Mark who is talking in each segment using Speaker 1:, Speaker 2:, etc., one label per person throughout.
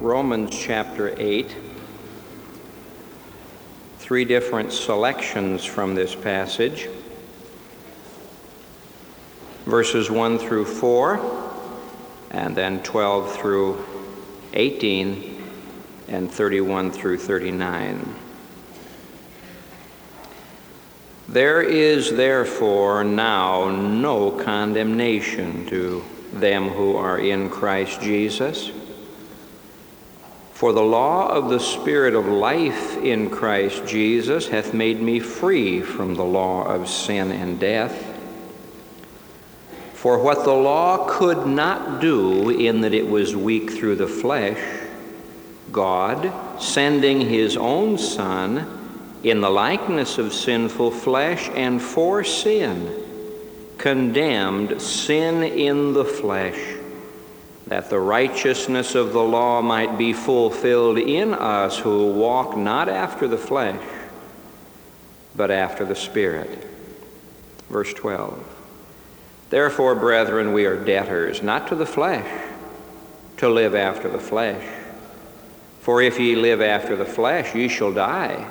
Speaker 1: Romans chapter 8. Three different selections from this passage verses 1 through 4, and then 12 through 18, and 31 through 39. There is therefore now no condemnation to them who are in Christ Jesus. For the law of the Spirit of life in Christ Jesus hath made me free from the law of sin and death. For what the law could not do, in that it was weak through the flesh, God, sending his own Son in the likeness of sinful flesh and for sin, condemned sin in the flesh, that the righteousness of the law might be fulfilled in us who walk not after the flesh, but after the Spirit. Verse 12. Therefore, brethren, we are debtors, not to the flesh, to live after the flesh. For if ye live after the flesh, ye shall die.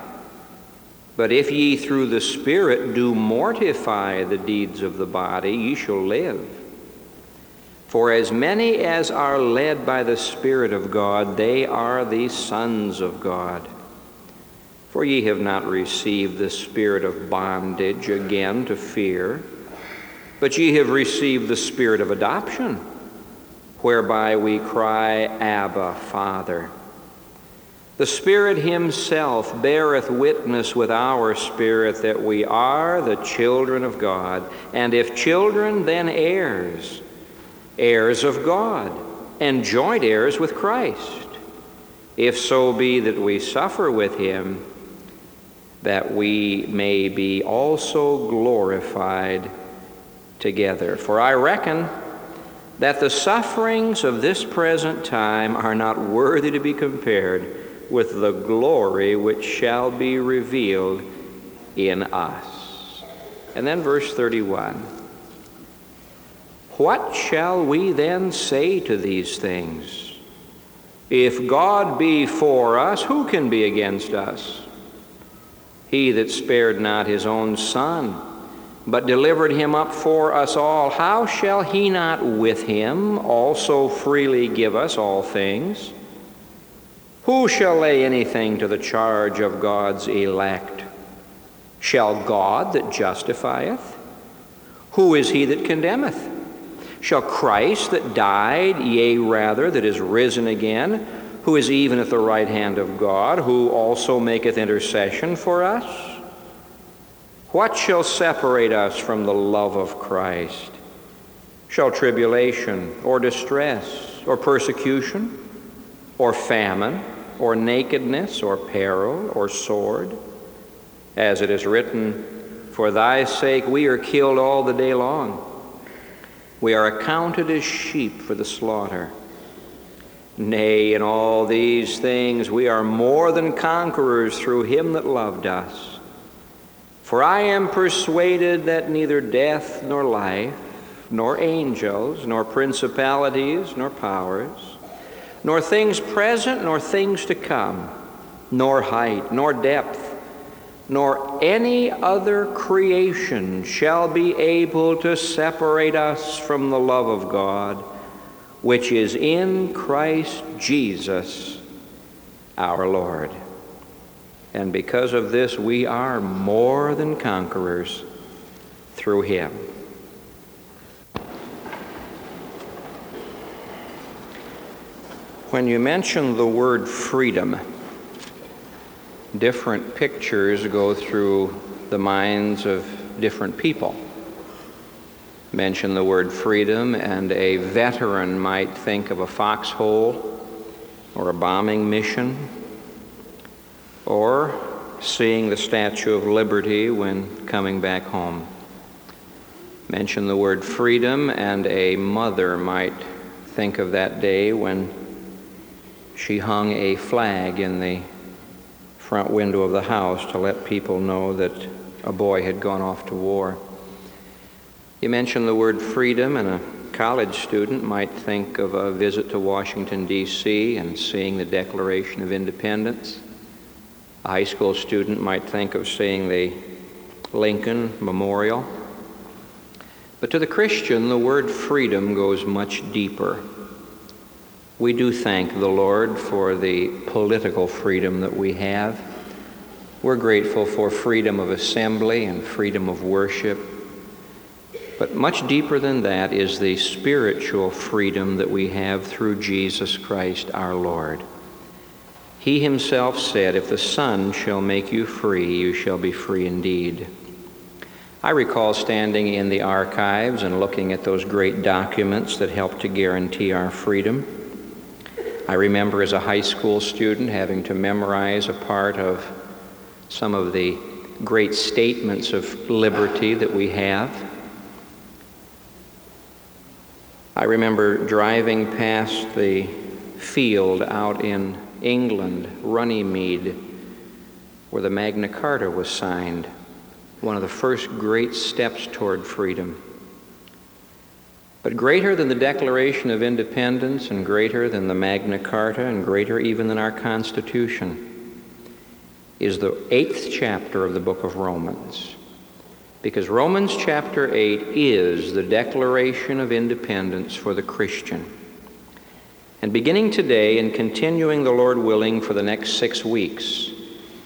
Speaker 1: But if ye through the Spirit do mortify the deeds of the body, ye shall live. For as many as are led by the Spirit of God, they are the sons of God. For ye have not received the spirit of bondage again to fear, but ye have received the spirit of adoption, whereby we cry, Abba, Father. The Spirit Himself beareth witness with our spirit that we are the children of God, and if children, then heirs, heirs of God, and joint heirs with Christ, if so be that we suffer with Him, that we may be also glorified together. For I reckon that the sufferings of this present time are not worthy to be compared with the glory which shall be revealed in us. And then verse 31. What shall we then say to these things? If God be for us, who can be against us? He that spared not his own Son, but delivered him up for us all, how shall he not with him also freely give us all things? Who shall lay anything to the charge of God's elect? Shall God that justifieth? Who is he that condemneth? Shall Christ that died, yea, rather, that is risen again, who is even at the right hand of God, who also maketh intercession for us? What shall separate us from the love of Christ? Shall tribulation, or distress, or persecution, or famine, or nakedness, or peril, or sword. As it is written, For thy sake we are killed all the day long. We are accounted as sheep for the slaughter. Nay, in all these things we are more than conquerors through him that loved us. For I am persuaded that neither death nor life, nor angels, nor principalities, nor powers, nor things present, nor things to come, nor height, nor depth, nor any other creation shall be able to separate us from the love of God, which is in Christ Jesus our Lord. And because of this, we are more than conquerors through him. When you mention the word freedom, different pictures go through the minds of different people. Mention the word freedom, and a veteran might think of a foxhole or a bombing mission or seeing the Statue of Liberty when coming back home. Mention the word freedom, and a mother might think of that day when she hung a flag in the front window of the house to let people know that a boy had gone off to war. You mention the word freedom, and a college student might think of a visit to Washington, D.C., and seeing the Declaration of Independence. A high school student might think of seeing the Lincoln Memorial. But to the Christian, the word freedom goes much deeper. We do thank the Lord for the political freedom that we have. We're grateful for freedom of assembly and freedom of worship. But much deeper than that is the spiritual freedom that we have through Jesus Christ our Lord. He himself said, If the Son shall make you free, you shall be free indeed. I recall standing in the archives and looking at those great documents that helped to guarantee our freedom. I remember as a high school student having to memorize a part of some of the great statements of liberty that we have. I remember driving past the field out in England, Runnymede, where the Magna Carta was signed, one of the first great steps toward freedom. But greater than the Declaration of Independence, and greater than the Magna Carta, and greater even than our Constitution, is the eighth chapter of the book of Romans. Because Romans chapter 8 is the declaration of independence for the Christian. And beginning today and continuing, the Lord willing, for the next six weeks,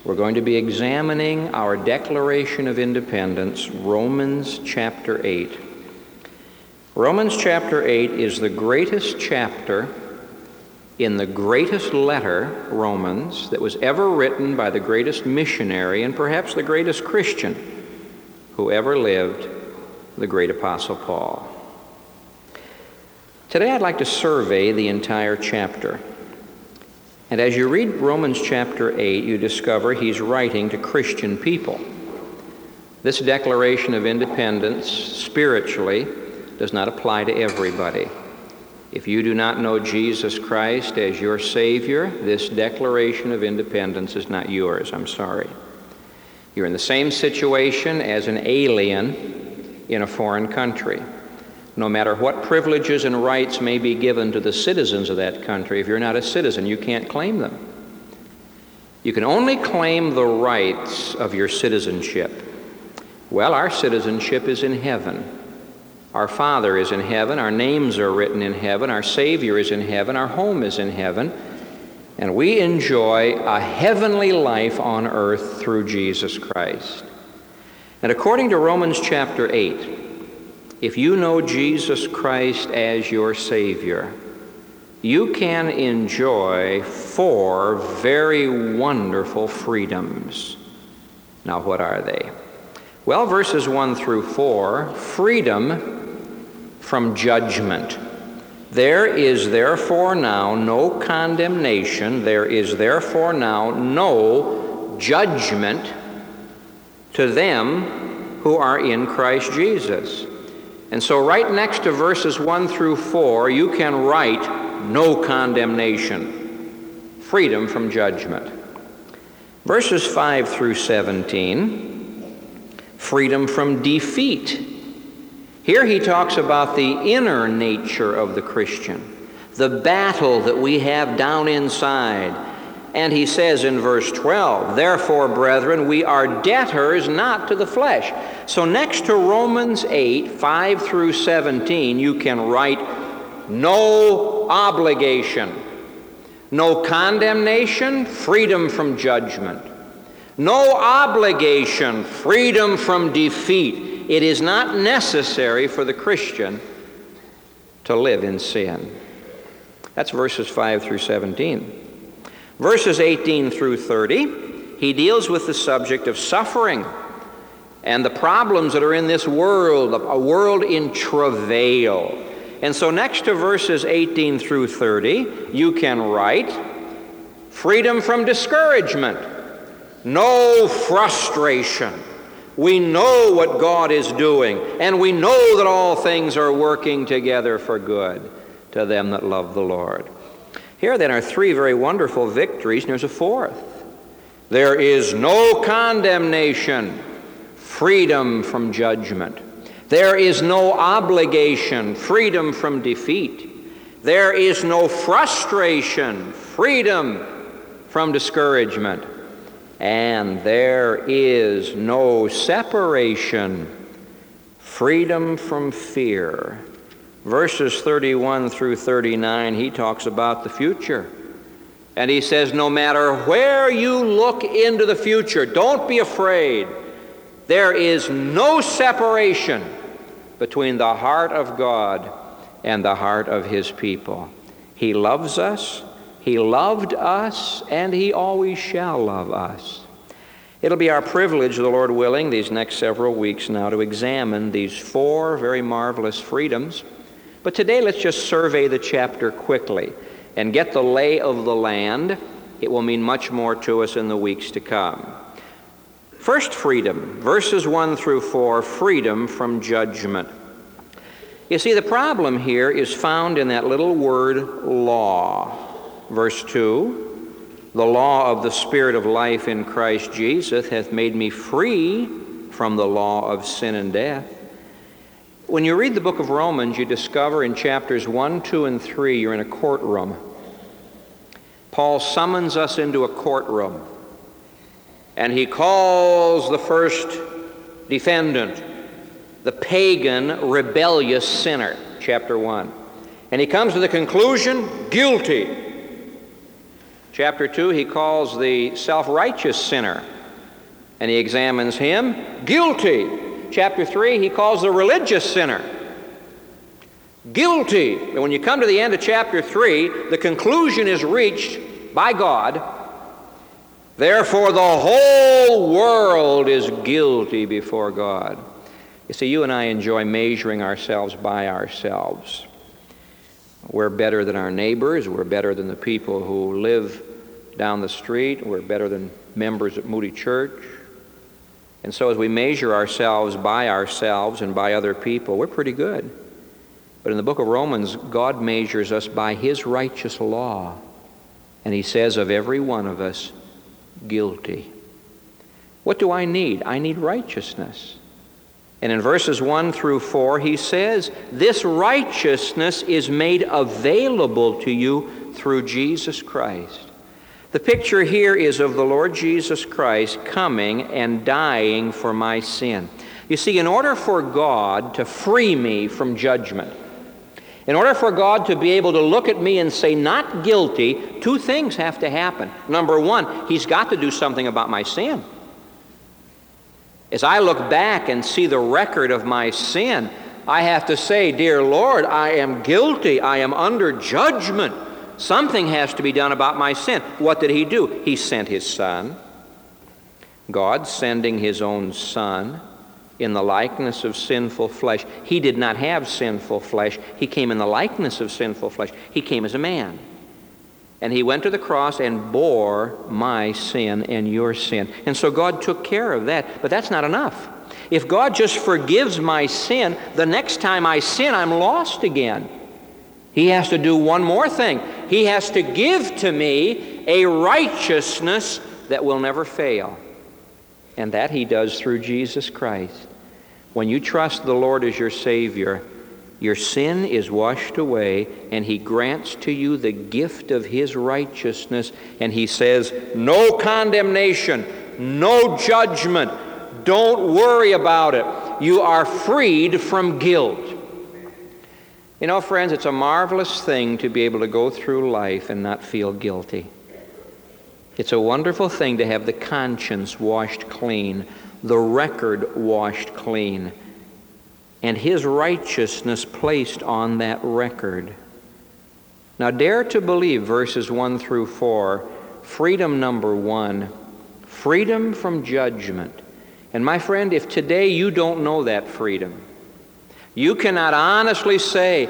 Speaker 1: we're going to be examining our Declaration of Independence, Romans chapter 8. Romans chapter 8 is the greatest chapter in the greatest letter, Romans, that was ever written by the greatest missionary and perhaps the greatest Christian who ever lived, the great Apostle Paul. Today I'd like to survey the entire chapter. And as you read Romans chapter 8, you discover he's writing to Christian people. This declaration of independence spiritually does not apply to everybody. If you do not know Jesus Christ as your Savior, this declaration of independence is not yours. I'm sorry. You're in the same situation as an alien in a foreign country. No matter what privileges and rights may be given to the citizens of that country, if you're not a citizen, you can't claim them. You can only claim the rights of your citizenship. Well, our citizenship is in heaven. Our Father is in heaven, our names are written in heaven, our Savior is in heaven, our home is in heaven. And we enjoy a heavenly life on earth through Jesus Christ. And according to Romans chapter 8, if you know Jesus Christ as your Savior, you can enjoy four very wonderful freedoms. Now, what are they? Well, verses 1 through 4 freedom from judgment. There is therefore now no condemnation, there is therefore now no judgment to them who are in Christ Jesus. And so, right next to verses 1 through 4, you can write no condemnation, freedom from judgment. Verses 5 through 17, freedom from defeat here he talks about the inner nature of the Christian, the battle that we have down inside. And he says in verse 12, Therefore, brethren, we are debtors not to the flesh. So, next to Romans 8, 5 through 17, you can write no obligation, no condemnation, freedom from judgment, no obligation, freedom from defeat it is not necessary for the Christian to live in sin. That's verses 5 through 17. Verses 18 through 30, he deals with the subject of suffering and the problems that are in this world, a world in travail. And so, next to verses 18 through 30, you can write freedom from discouragement. no frustration. We know what God is doing, and we know that all things are working together for good to them that love the Lord. Here then are three very wonderful victories, and there's a fourth. There is no condemnation, freedom from judgment. There is no obligation, freedom from defeat. There is no frustration, freedom from discouragement. And there is no separation, freedom from fear. Verses 31 through 39, he talks about the future. And he says, No matter where you look into the future, don't be afraid. There is no separation between the heart of God and the heart of his people. He loves us, he loved us, and he always shall love us. It'll be our privilege, the Lord willing, these next several weeks now to examine these four very marvelous freedoms. But today, let's just survey the chapter quickly and get the lay of the land. It will mean much more to us in the weeks to come. First freedom, verses 1 through 4, freedom from judgment. You see, the problem here is found in that little word law. Verse 2 The law of the Spirit of life in Christ Jesus hath made me free from the law of sin and death. When you read the book of Romans, you discover in chapters 1, 2, and 3, you're in a courtroom. Paul summons us into a courtroom and he calls the first defendant the pagan, rebellious sinner, chapter 1. And he comes to the conclusion guilty. Chapter 2, he calls the self righteous sinner and he examines him guilty. Chapter 3, he calls the religious sinner guilty. And when you come to the end of chapter 3, the conclusion is reached by God Therefore, the whole world is guilty before God. You see, you and I enjoy measuring ourselves by ourselves. We're better than our neighbors. We're better than the people who live down the street. We're better than members at Moody Church. And so, as we measure ourselves by ourselves and by other people, we're pretty good. But in the book of Romans, God measures us by His righteous law. And He says of every one of us, guilty. What do I need? I need righteousness. And in verses 1 through 4, he says, This righteousness is made available to you through Jesus Christ. The picture here is of the Lord Jesus Christ coming and dying for my sin. You see, in order for God to free me from judgment, in order for God to be able to look at me and say, not guilty, two things have to happen. Number one, He's got to do something about my sin. As I look back and see the record of my sin, I have to say, Dear Lord, I am guilty. I am under judgment. Something has to be done about my sin. What did He do? He sent His Son. God sending His own Son in the likeness of sinful flesh. He did not have sinful flesh. He came in the likeness of sinful flesh. He came as a man. And he went to the cross and bore my sin and your sin. And so God took care of that. But that's not enough. If God just forgives my sin, the next time I sin, I'm lost again. He has to do one more thing. He has to give to me a righteousness that will never fail. And that he does through Jesus Christ. When you trust the Lord as your Savior, your sin is washed away, and He grants to you the gift of His righteousness. And He says, No condemnation, no judgment. Don't worry about it. You are freed from guilt. You know, friends, it's a marvelous thing to be able to go through life and not feel guilty. It's a wonderful thing to have the conscience washed clean, the record washed clean, and his righteousness placed on that record. Now, dare to believe verses 1 through 4, freedom number one, freedom from judgment. And my friend, if today you don't know that freedom, you cannot honestly say,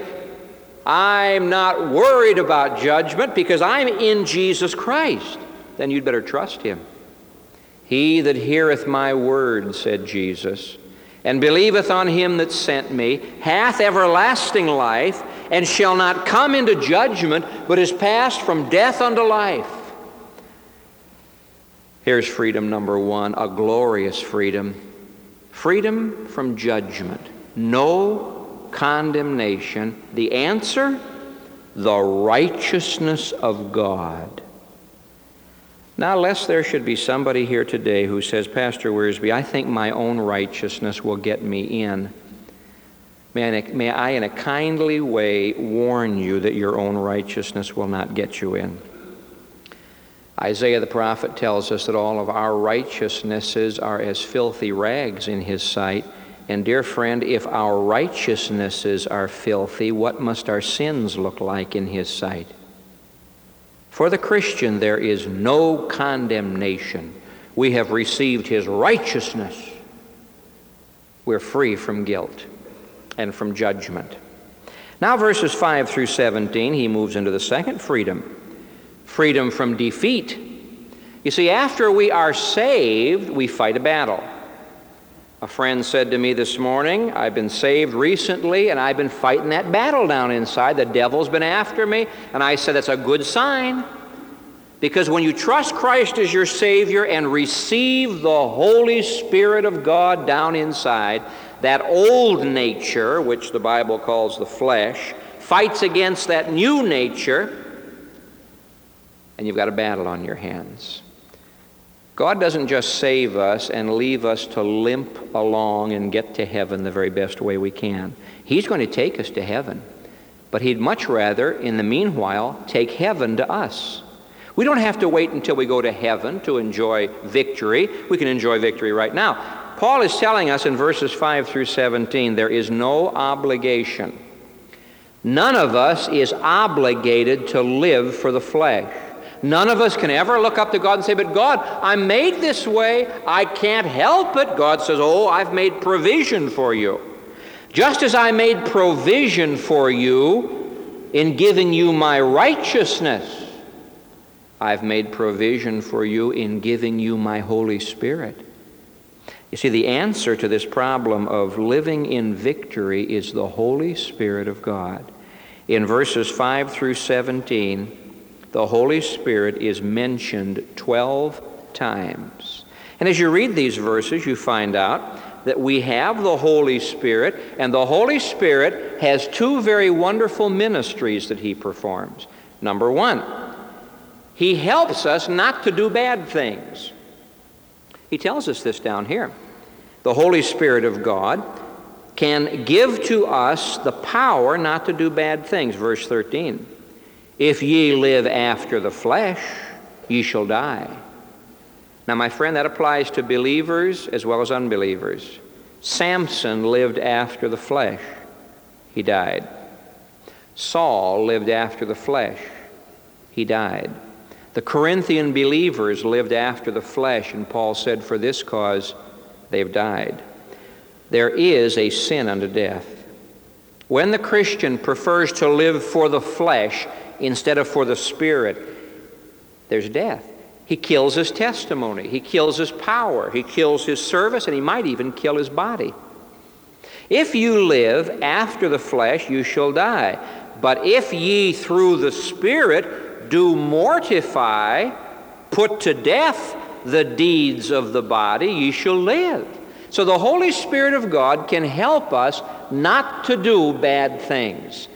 Speaker 1: I'm not worried about judgment because I'm in Jesus Christ then you'd better trust Him. He that heareth my word, said Jesus, and believeth on him that sent me, hath everlasting life, and shall not come into judgment, but is passed from death unto life. Here's freedom number one a glorious freedom freedom from judgment, no condemnation. The answer? The righteousness of God. Now, lest there should be somebody here today who says, Pastor Wiersbe, I think my own righteousness will get me in. May I, may I, in a kindly way, warn you that your own righteousness will not get you in. Isaiah the prophet tells us that all of our righteousnesses are as filthy rags in his sight. And, dear friend, if our righteousnesses are filthy, what must our sins look like in his sight? For the Christian, there is no condemnation. We have received his righteousness. We're free from guilt and from judgment. Now, verses 5 through 17, he moves into the second freedom freedom from defeat. You see, after we are saved, we fight a battle. A friend said to me this morning, I've been saved recently and I've been fighting that battle down inside. The devil's been after me. And I said, That's a good sign. Because when you trust Christ as your Savior and receive the Holy Spirit of God down inside, that old nature, which the Bible calls the flesh, fights against that new nature and you've got a battle on your hands. God doesn't just save us and leave us to limp along and get to heaven the very best way we can. He's going to take us to heaven. But He'd much rather, in the meanwhile, take heaven to us. We don't have to wait until we go to heaven to enjoy victory. We can enjoy victory right now. Paul is telling us in verses 5 through 17 there is no obligation. None of us is obligated to live for the flesh. None of us can ever look up to God and say, But God, I'm made this way. I can't help it. God says, Oh, I've made provision for you. Just as I made provision for you in giving you my righteousness, I've made provision for you in giving you my Holy Spirit. You see, the answer to this problem of living in victory is the Holy Spirit of God. In verses 5 through 17, the Holy Spirit is mentioned 12 times. And as you read these verses, you find out that we have the Holy Spirit, and the Holy Spirit has two very wonderful ministries that He performs. Number one, He helps us not to do bad things. He tells us this down here. The Holy Spirit of God can give to us the power not to do bad things. Verse 13. If ye live after the flesh, ye shall die. Now, my friend, that applies to believers as well as unbelievers. Samson lived after the flesh, he died. Saul lived after the flesh, he died. The Corinthian believers lived after the flesh, and Paul said, For this cause they've died. There is a sin unto death. When the Christian prefers to live for the flesh, instead of for the Spirit, there's death. He kills his testimony, he kills his power, he kills his service, and he might even kill his body. If you live after the flesh, you shall die. But if ye through the Spirit do mortify, put to death the deeds of the body, ye shall live. So the Holy Spirit of God can help us not to do bad things.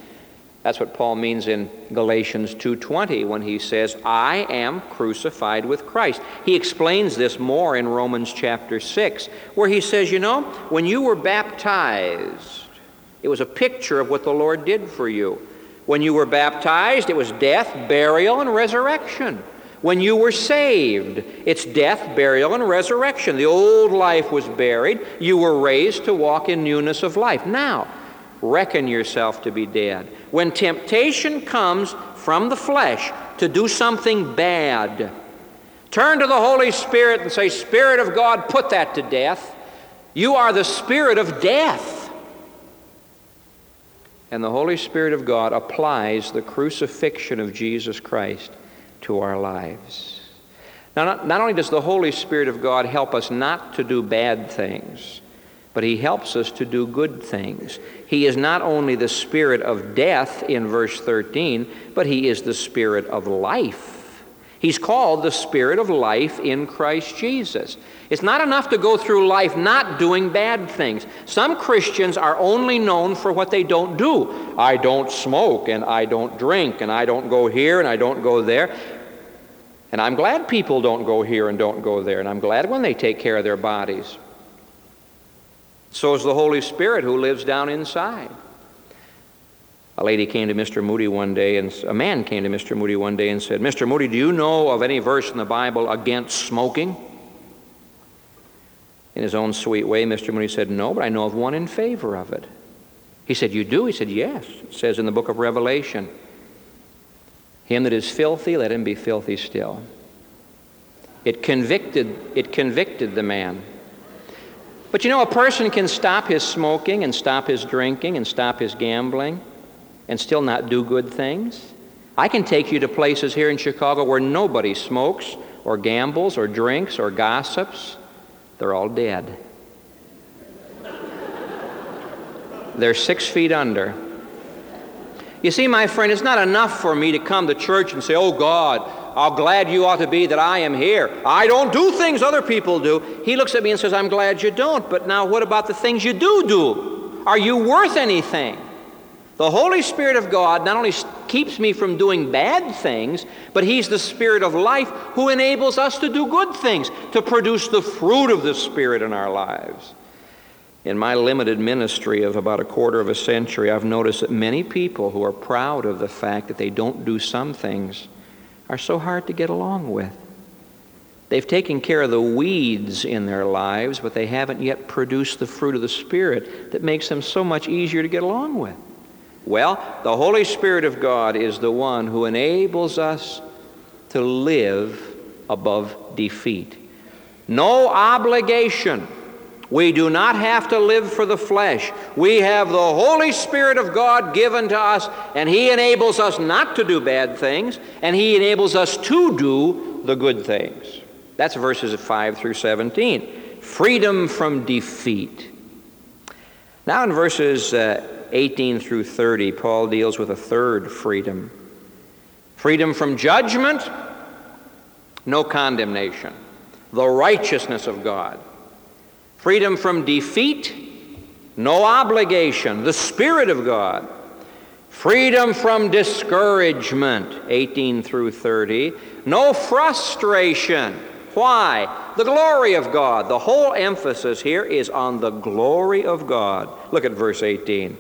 Speaker 1: That's what Paul means in Galatians 2:20 when he says, "I am crucified with Christ." He explains this more in Romans chapter 6, where he says, "You know, when you were baptized, it was a picture of what the Lord did for you. When you were baptized, it was death, burial, and resurrection. When you were saved, it's death, burial, and resurrection. The old life was buried. You were raised to walk in newness of life. Now, reckon yourself to be dead. When temptation comes from the flesh to do something bad, turn to the Holy Spirit and say, Spirit of God, put that to death. You are the spirit of death. And the Holy Spirit of God applies the crucifixion of Jesus Christ to our lives. Now, not, not only does the Holy Spirit of God help us not to do bad things, but He helps us to do good things. He is not only the Spirit of death in verse 13, but He is the Spirit of life. He's called the Spirit of life in Christ Jesus. It's not enough to go through life not doing bad things. Some Christians are only known for what they don't do. I don't smoke, and I don't drink, and I don't go here, and I don't go there. And I'm glad people don't go here and don't go there, and I'm glad when they take care of their bodies. So is the Holy Spirit who lives down inside. A lady came to Mr. Moody one day, and a man came to Mr. Moody one day and said, Mr. Moody, do you know of any verse in the Bible against smoking? In his own sweet way, Mr. Moody said, No, but I know of one in favor of it. He said, You do? He said, Yes. It says in the book of Revelation, him that is filthy, let him be filthy still. It convicted, it convicted the man. But you know, a person can stop his smoking and stop his drinking and stop his gambling and still not do good things. I can take you to places here in Chicago where nobody smokes or gambles or drinks or gossips. They're all dead. They're six feet under. You see, my friend, it's not enough for me to come to church and say, Oh God, how glad you ought to be that I am here. I don't do things other people do. He looks at me and says, I'm glad you don't. But now, what about the things you do do? Are you worth anything? The Holy Spirit of God not only keeps me from doing bad things, but He's the Spirit of life who enables us to do good things, to produce the fruit of the Spirit in our lives. In my limited ministry of about a quarter of a century, I've noticed that many people who are proud of the fact that they don't do some things are so hard to get along with. They've taken care of the weeds in their lives, but they haven't yet produced the fruit of the Spirit that makes them so much easier to get along with. Well, the Holy Spirit of God is the one who enables us to live above defeat. No obligation we do not have to live for the flesh. We have the Holy Spirit of God given to us, and He enables us not to do bad things, and He enables us to do the good things. That's verses 5 through 17. Freedom from defeat. Now, in verses uh, 18 through 30, Paul deals with a third freedom freedom from judgment, no condemnation, the righteousness of God freedom from defeat, no obligation, the Spirit of God, freedom from discouragement, 18 through 30, no frustration. Why? The glory of God. The whole emphasis here is on the glory of God. Look at verse 18.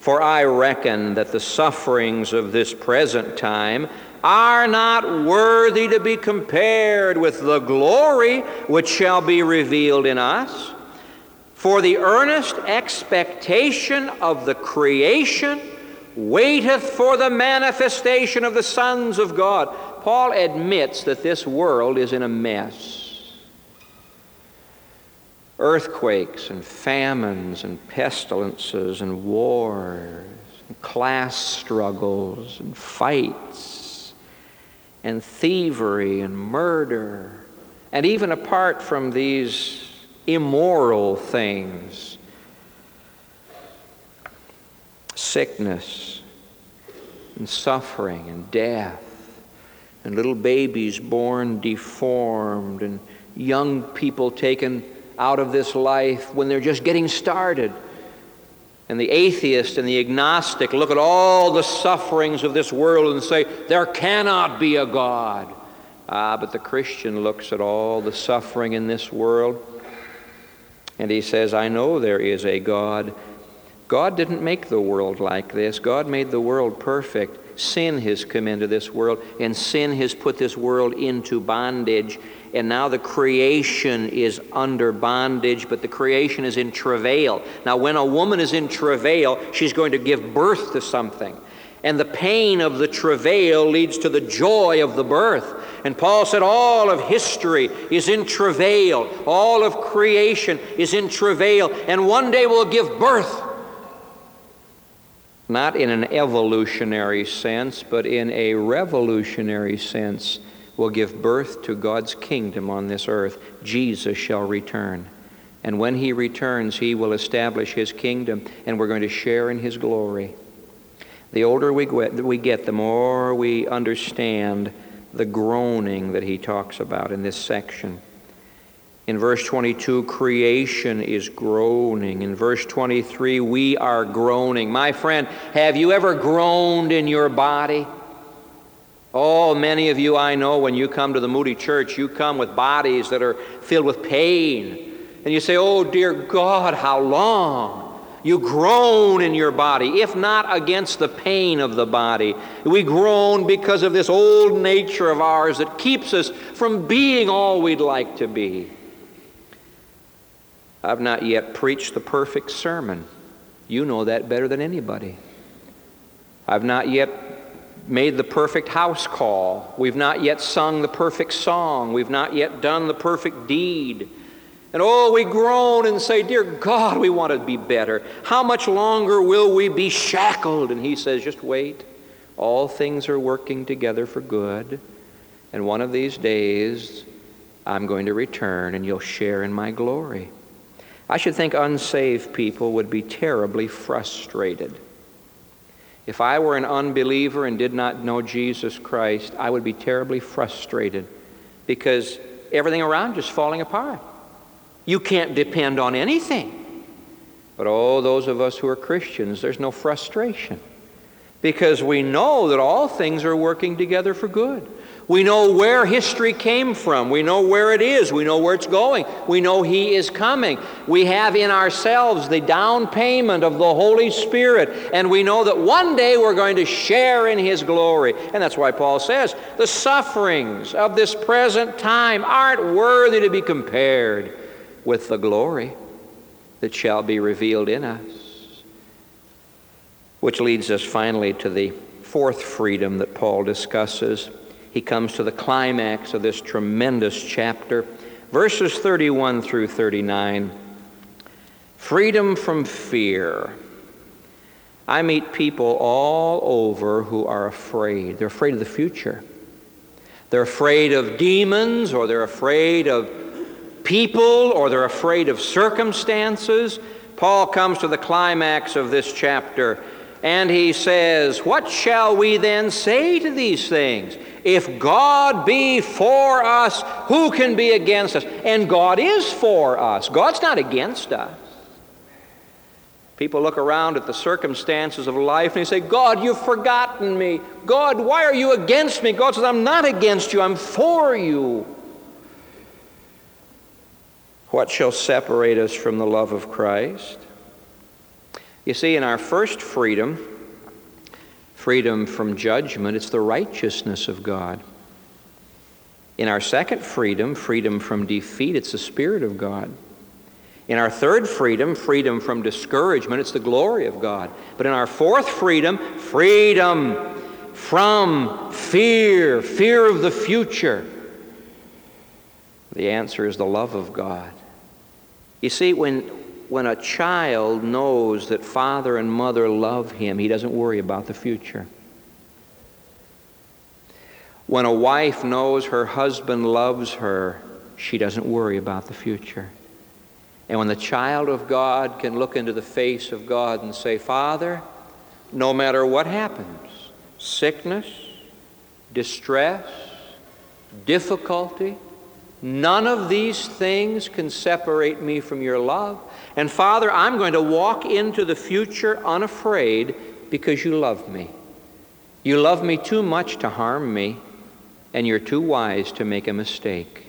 Speaker 1: For I reckon that the sufferings of this present time are not worthy to be compared with the glory which shall be revealed in us. For the earnest expectation of the creation waiteth for the manifestation of the sons of God. Paul admits that this world is in a mess. Earthquakes and famines and pestilences and wars and class struggles and fights and thievery and murder. And even apart from these immoral things, sickness and suffering and death, and little babies born deformed, and young people taken out of this life when they're just getting started. And the atheist and the agnostic look at all the sufferings of this world and say, There cannot be a God. Ah, but the Christian looks at all the suffering in this world and he says, I know there is a God. God didn't make the world like this. God made the world perfect. Sin has come into this world, and sin has put this world into bondage. And now the creation is under bondage, but the creation is in travail. Now, when a woman is in travail, she's going to give birth to something. And the pain of the travail leads to the joy of the birth. And Paul said, All of history is in travail, all of creation is in travail, and one day will give birth. Not in an evolutionary sense, but in a revolutionary sense. will give birth to God's kingdom on this earth. Jesus shall return. And when he returns, he will establish his kingdom, and we're going to share in his glory. The older we get, the more we understand the groaning that he talks about in this section. In verse 22, creation is groaning. In verse 23, we are groaning. My friend, have you ever groaned in your body? Oh, many of you I know, when you come to the Moody Church, you come with bodies that are filled with pain. And you say, Oh, dear God, how long? You groan in your body, if not against the pain of the body. We groan because of this old nature of ours that keeps us from being all we'd like to be. I've not yet preached the perfect sermon. You know that better than anybody. I've not yet made the perfect house call. We've not yet sung the perfect song. We've not yet done the perfect deed. And oh, we groan and say, Dear God, we want to be better. How much longer will we be shackled? And He says, Just wait. All things are working together for good. And one of these days, I'm going to return and you'll share in my glory. I should think unsaved people would be terribly frustrated. If I were an unbeliever and did not know Jesus Christ, I would be terribly frustrated because everything around is falling apart. You can't depend on anything. But oh, those of us who are Christians, there's no frustration because we know that all things are working together for good. We know where history came from. We know where it is. We know where it's going. We know He is coming. We have in ourselves the down payment of the Holy Spirit. And we know that one day we're going to share in His glory. And that's why Paul says the sufferings of this present time aren't worthy to be compared with the glory that shall be revealed in us. Which leads us finally to the fourth freedom that Paul discusses he comes to the climax of this tremendous chapter. Verses 31 through 39 freedom from fear. I meet people all over who are afraid. They're afraid of the future. They're afraid of demons, or they're afraid of people, or they're afraid of circumstances. Paul comes to the climax of this chapter and he says, What shall we then say to these things? If God be for us, who can be against us? And God is for us. God's not against us. People look around at the circumstances of life and they say, God, you've forgotten me. God, why are you against me? God says, I'm not against you, I'm for you. What shall separate us from the love of Christ? You see, in our first freedom, freedom from judgment, it's the righteousness of God. In our second freedom, freedom from defeat, it's the Spirit of God. In our third freedom, freedom from discouragement, it's the glory of God. But in our fourth freedom, freedom from fear, fear of the future, the answer is the love of God. You see, when, when a child knows that father and mother love him, he doesn't worry about the future. When a wife knows her husband loves her, she doesn't worry about the future. And when the child of God can look into the face of God and say, Father, no matter what happens sickness, distress, difficulty none of these things can separate me from your love. And Father, I'm going to walk into the future unafraid because you love me. You love me too much to harm me, and you're too wise to make a mistake.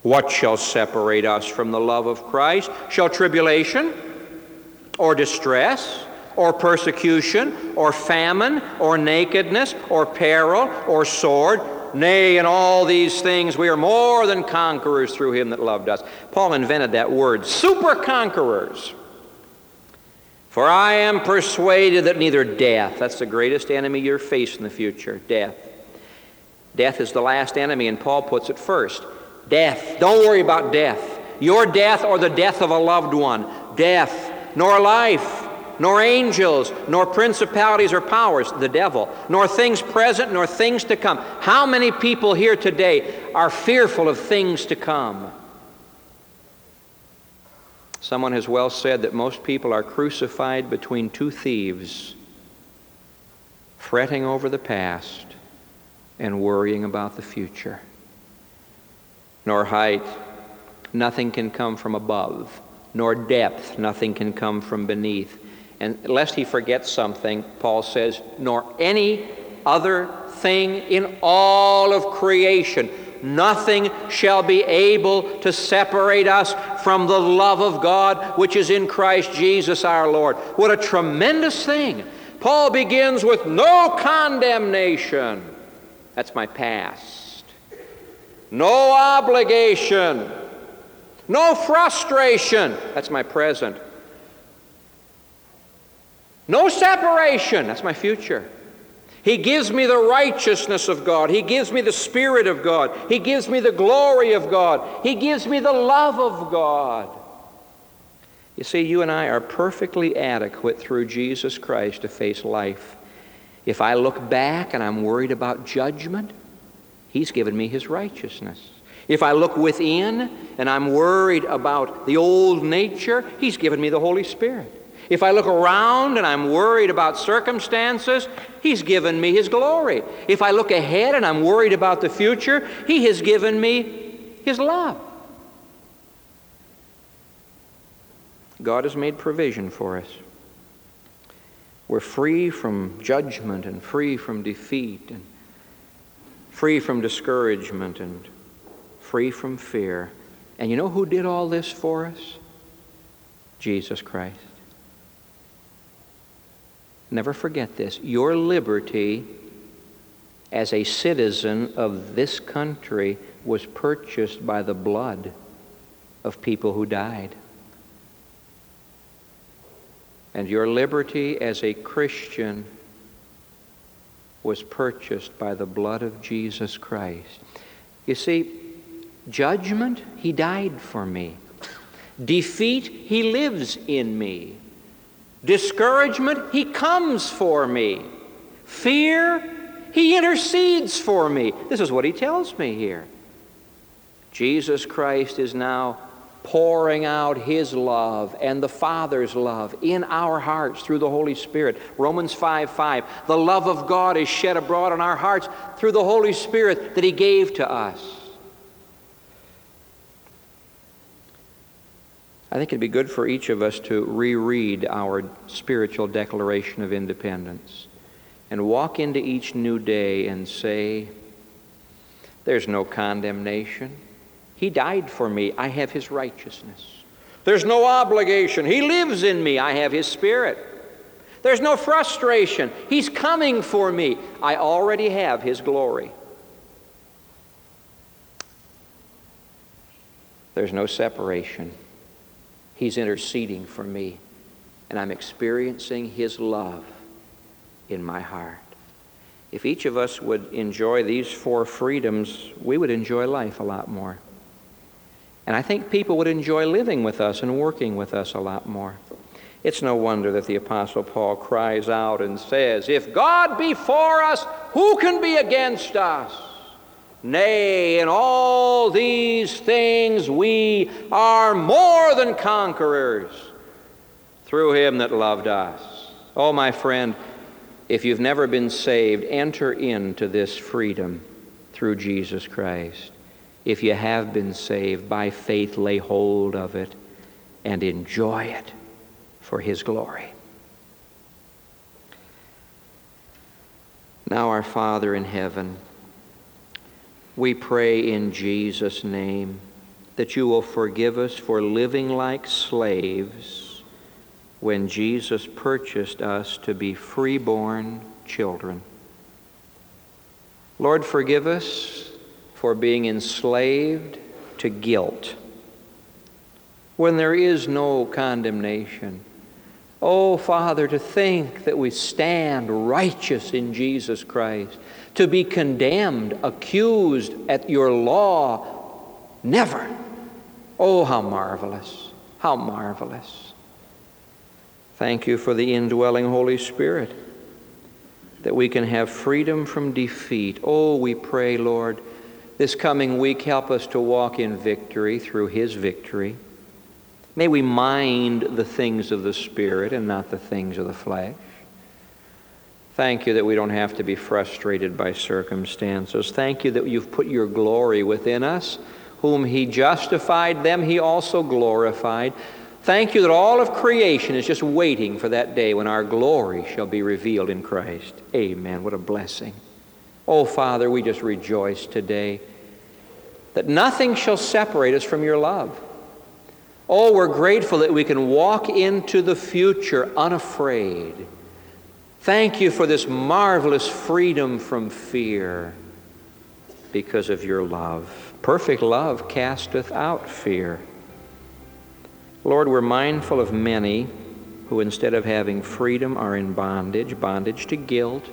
Speaker 1: What shall separate us from the love of Christ? Shall tribulation, or distress, or persecution, or famine, or nakedness, or peril, or sword? Nay, in all these things we are more than conquerors through him that loved us. Paul invented that word, super conquerors. For I am persuaded that neither death, that's the greatest enemy you're facing in the future, death. Death is the last enemy, and Paul puts it first. Death. Don't worry about death. Your death or the death of a loved one. Death, nor life, nor angels, nor principalities or powers, the devil, nor things present, nor things to come. How many people here today are fearful of things to come? Someone has well said that most people are crucified between two thieves, fretting over the past and worrying about the future. Nor height, nothing can come from above, nor depth, nothing can come from beneath. And lest he forgets something, Paul says, nor any other thing in all of creation. Nothing shall be able to separate us from the love of God which is in Christ Jesus our Lord. What a tremendous thing! Paul begins with no condemnation. That's my past. No obligation. No frustration. That's my present. No separation. That's my future. He gives me the righteousness of God. He gives me the Spirit of God. He gives me the glory of God. He gives me the love of God. You see, you and I are perfectly adequate through Jesus Christ to face life. If I look back and I'm worried about judgment, He's given me His righteousness. If I look within and I'm worried about the old nature, He's given me the Holy Spirit. If I look around and I'm worried about circumstances, He's given me His glory. If I look ahead and I'm worried about the future, He has given me His love. God has made provision for us. We're free from judgment and free from defeat and free from discouragement and free from fear. And you know who did all this for us? Jesus Christ. Never forget this. Your liberty as a citizen of this country was purchased by the blood of people who died. And your liberty as a Christian was purchased by the blood of Jesus Christ. You see, Judgment, He died for me. Defeat, He lives in me. Discouragement, He comes for me. Fear, He intercedes for me. This is what He tells me here. Jesus Christ is now pouring out His love and the Father's love in our hearts through the Holy Spirit. Romans 5 5. The love of God is shed abroad in our hearts through the Holy Spirit that He gave to us. I think it'd be good for each of us to reread our spiritual declaration of independence and walk into each new day and say, There's no condemnation. He died for me. I have His righteousness. There's no obligation. He lives in me. I have His Spirit. There's no frustration. He's coming for me. I already have His glory. There's no separation. He's interceding for me, and I'm experiencing His love in my heart. If each of us would enjoy these four freedoms, we would enjoy life a lot more. And I think people would enjoy living with us and working with us a lot more. It's no wonder that the Apostle Paul cries out and says, If God be for us, who can be against us? Nay, in all these things we are more than conquerors through him that loved us. Oh, my friend, if you've never been saved, enter into this freedom through Jesus Christ. If you have been saved, by faith lay hold of it and enjoy it for his glory. Now, our Father in heaven, we pray in Jesus' name that you will forgive us for living like slaves when Jesus purchased us to be freeborn children. Lord, forgive us for being enslaved to guilt when there is no condemnation. Oh, Father, to think that we stand righteous in Jesus Christ to be condemned, accused at your law. Never. Oh, how marvelous! How marvelous. Thank you for the indwelling Holy Spirit, that we can have freedom from defeat. Oh, we pray, Lord, this coming week, help us to walk in victory through His victory. May we mind the things of the Spirit and not the things of the flesh. Thank you that we don't have to be frustrated by circumstances. Thank you that you've put your glory within us. Whom He justified, them He also glorified. Thank you that all of creation is just waiting for that day when our glory shall be revealed in Christ. Amen. What a blessing. Oh, Father, we just rejoice today that nothing shall separate us from your love. Oh, we're grateful that we can walk into the future unafraid. Thank you for this marvelous freedom from fear because of your love. Perfect love casteth out fear. Lord, we're mindful of many who, instead of having freedom, are in bondage bondage to guilt,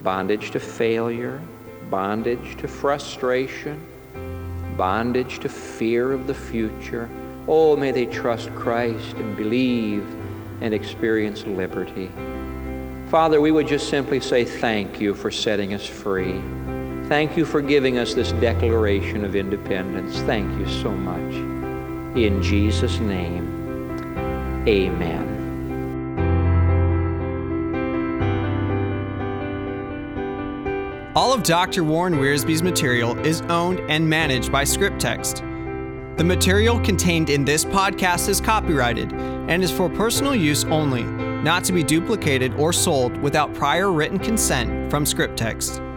Speaker 1: bondage to failure, bondage to frustration, bondage to fear of the future. Oh, may they trust Christ and believe and experience liberty. Father, we would just simply say thank you for setting us free. Thank you for giving us this declaration of independence. Thank you so much. In Jesus' name, amen.
Speaker 2: All of Dr. Warren Wiersbe's material is owned and managed by Scripttext. The material contained in this podcast is copyrighted and is for personal use only, not to be duplicated or sold without prior written consent from Scripttext.